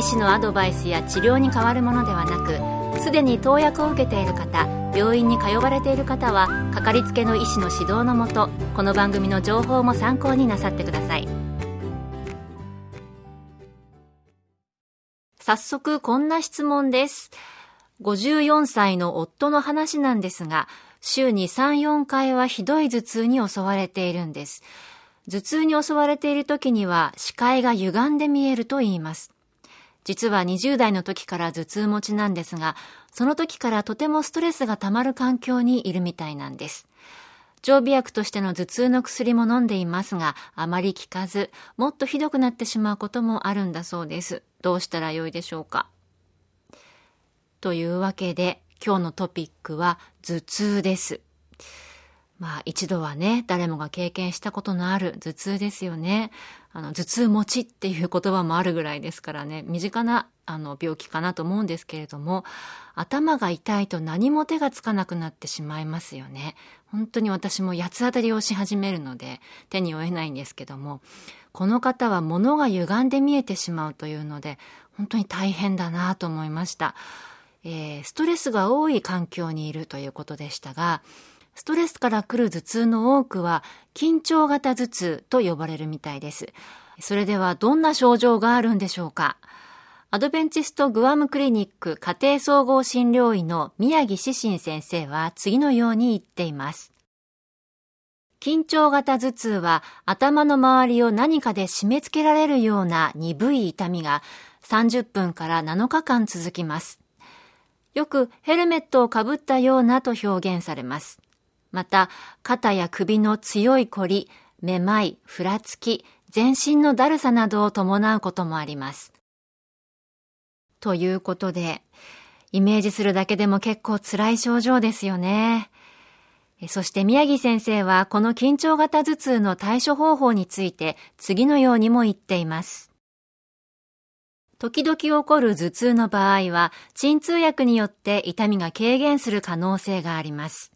医師のアドバイスや治療に変わるものではなくすでに投薬を受けている方病院に通われている方はかかりつけの医師の指導のもとこの番組の情報も参考になさってください。早速こんな質問です。54歳の夫の話なんですが週に3、4回はひどい頭痛に襲われているんです。頭痛に襲われている時には視界が歪んで見えると言います。実は20代の時から頭痛持ちなんですが、その時からとてもストレスが溜まる環境にいるみたいなんです。常備薬としての頭痛の薬も飲んでいますが、あまり効かず、もっとひどくなってしまうこともあるんだそうです。どうしたらよいでしょうか？というわけで、今日のトピックは頭痛です。まあ一度はね、誰もが経験したことのある頭痛ですよね。あの、頭痛持ちっていう言葉もあるぐらいですからね、身近なあの病気かなと思うんですけれども、頭が痛いと何も手がつかなくなってしまいますよね。本当に私も八つ当たりをし始めるので手に負えないんですけども、この方は物が歪んで見えてしまうというので、本当に大変だなと思いました。えー、ストレスが多い環境にいるということでしたが、ストレスから来る頭痛の多くは緊張型頭痛と呼ばれるみたいです。それではどんな症状があるんでしょうか？アドベンチストグアムクリニック家庭総合診療医の宮城志信先生は次のように言っています。緊張型頭痛は頭の周りを何かで締め付けられるような鈍い痛みが30分から7日間続きます。よくヘルメットをかぶったようなと表現されます。また、肩や首の強い凝り、めまい、ふらつき、全身のだるさなどを伴うこともあります。ということで、イメージするだけでも結構辛い症状ですよね。そして宮城先生はこの緊張型頭痛の対処方法について次のようにも言っています。時々起こる頭痛の場合は鎮痛薬によって痛みが軽減する可能性があります。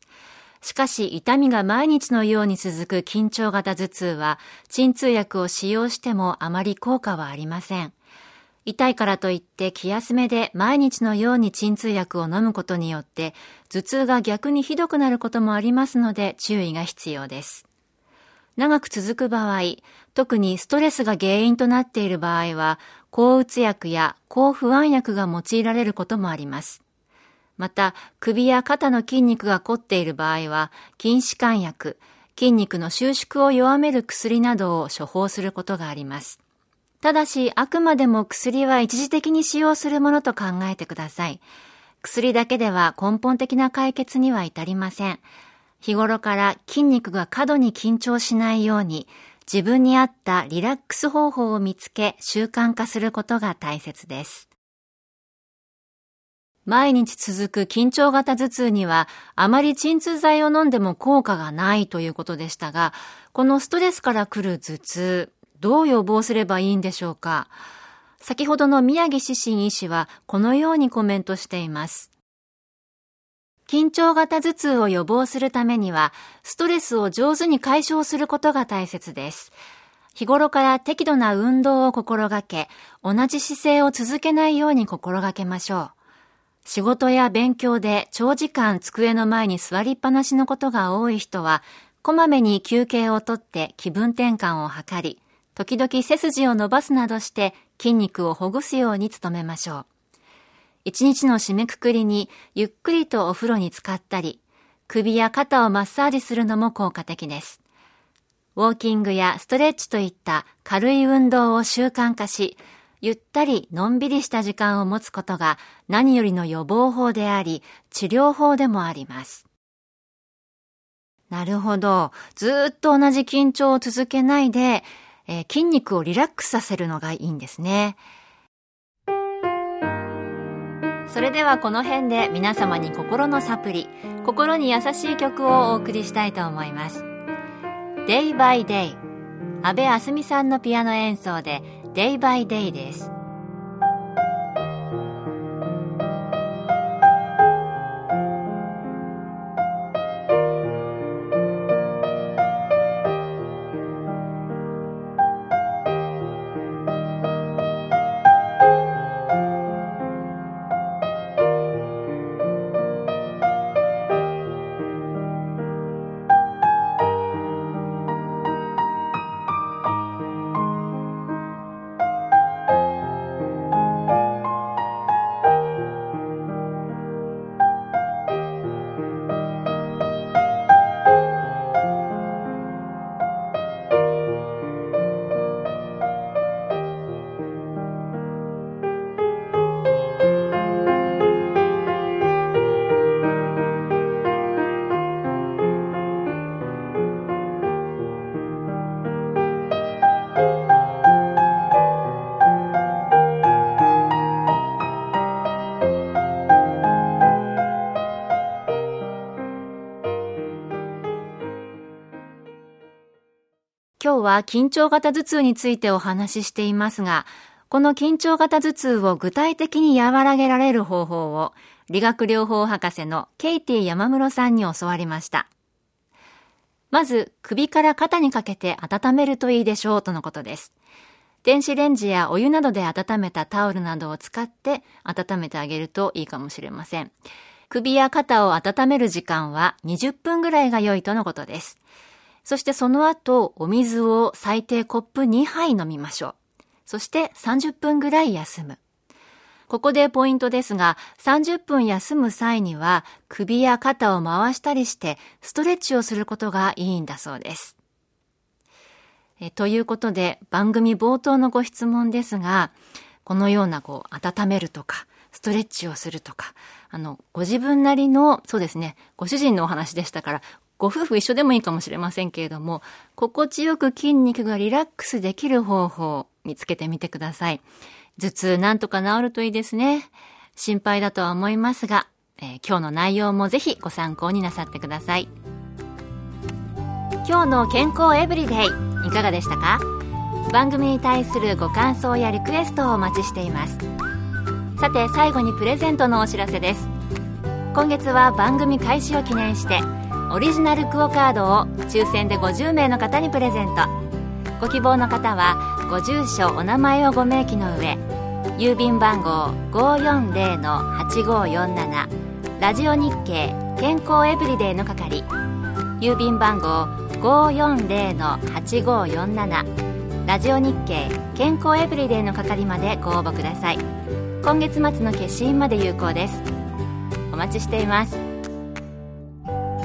しかし痛みが毎日のように続く緊張型頭痛は、鎮痛薬を使用してもあまり効果はありません。痛いからといって気休めで毎日のように鎮痛薬を飲むことによって頭痛が逆にひどくなることもありますので注意が必要です。長く続く場合、特にストレスが原因となっている場合は、抗うつ薬や抗不安薬が用いられることもあります。また、首や肩の筋肉が凝っている場合は、筋弛緩薬、筋肉の収縮を弱める薬などを処方することがあります。ただし、あくまでも薬は一時的に使用するものと考えてください。薬だけでは根本的な解決には至りません。日頃から筋肉が過度に緊張しないように、自分に合ったリラックス方法を見つけ習慣化することが大切です。毎日続く緊張型頭痛にはあまり鎮痛剤を飲んでも効果がないということでしたが、このストレスから来る頭痛、どう予防すればいいんでしょうか？先ほどの宮城志信医師はこのようにコメントしています。緊張型頭痛を予防するためには、ストレスを上手に解消することが大切です。日頃から適度な運動を心がけ、同じ姿勢を続けないように心がけましょう。仕事や勉強で長時間机の前に座りっぱなしのことが多い人は、こまめに休憩をとって気分転換を図り、時々背筋を伸ばすなどして筋肉をほぐすように努めましょう。一日の締めくくりにゆっくりとお風呂に浸かったり、首や肩をマッサージするのも効果的です。ウォーキングやストレッチといった軽い運動を習慣化し、ゆったりのんびりした時間を持つことが何よりの予防法であり、治療法でもあります。なるほど。ずっと同じ緊張を続けないで、えー、筋肉をリラックスさせるのがいいんですね。それではこの辺で皆様に心のサプリ心に優しい曲をお送りしたいと思います Day by Day 安部あすみさんのピアノ演奏でデイバイデイです今日は緊張型頭痛についてお話ししていますが、この緊張型頭痛を具体的に和らげられる方法を理学療法博士のケイティ山室さんに教わりました。まず、首から肩にかけて温めるといいでしょうとのことです。電子レンジやお湯などで温めたタオルなどを使って温めてあげるといいかもしれません。首や肩を温める時間は20分ぐらいが良いとのことです。そしてその後、お水を最低コップ2杯飲みましょう。そして30分ぐらい休む。ここでポイントですが、30分休む際には首や肩を回したりしてストレッチをすることがいいんだそうです。えということで番組冒頭のご質問ですが、このようなこう温めるとか、ストレッチをするとか、あの、ご自分なりの、そうですね、ご主人のお話でしたから、ご夫婦一緒でもいいかもしれませんけれども、心地よく筋肉がリラックスできる方法を見つけてみてください。頭痛なんとか治るといいですね。心配だとは思いますが、えー、今日の内容もぜひご参考になさってください。今日の健康エブリデイいかがでしたか？番組に対するご感想やリクエストをお待ちしていますさて最後にプレゼントのお知らせです今月は番組開始を記念してオリジナルクオカードを抽選で50名の方にプレゼント。ご希望の方はご住所お名前をご明記の上郵便番号540-8547ラジオ日経健康エブリデイの係郵便番号540-8547ラジオ日経健康エブリデイの係までご応募ください。今月末の決心まで有効です。お待ちしています。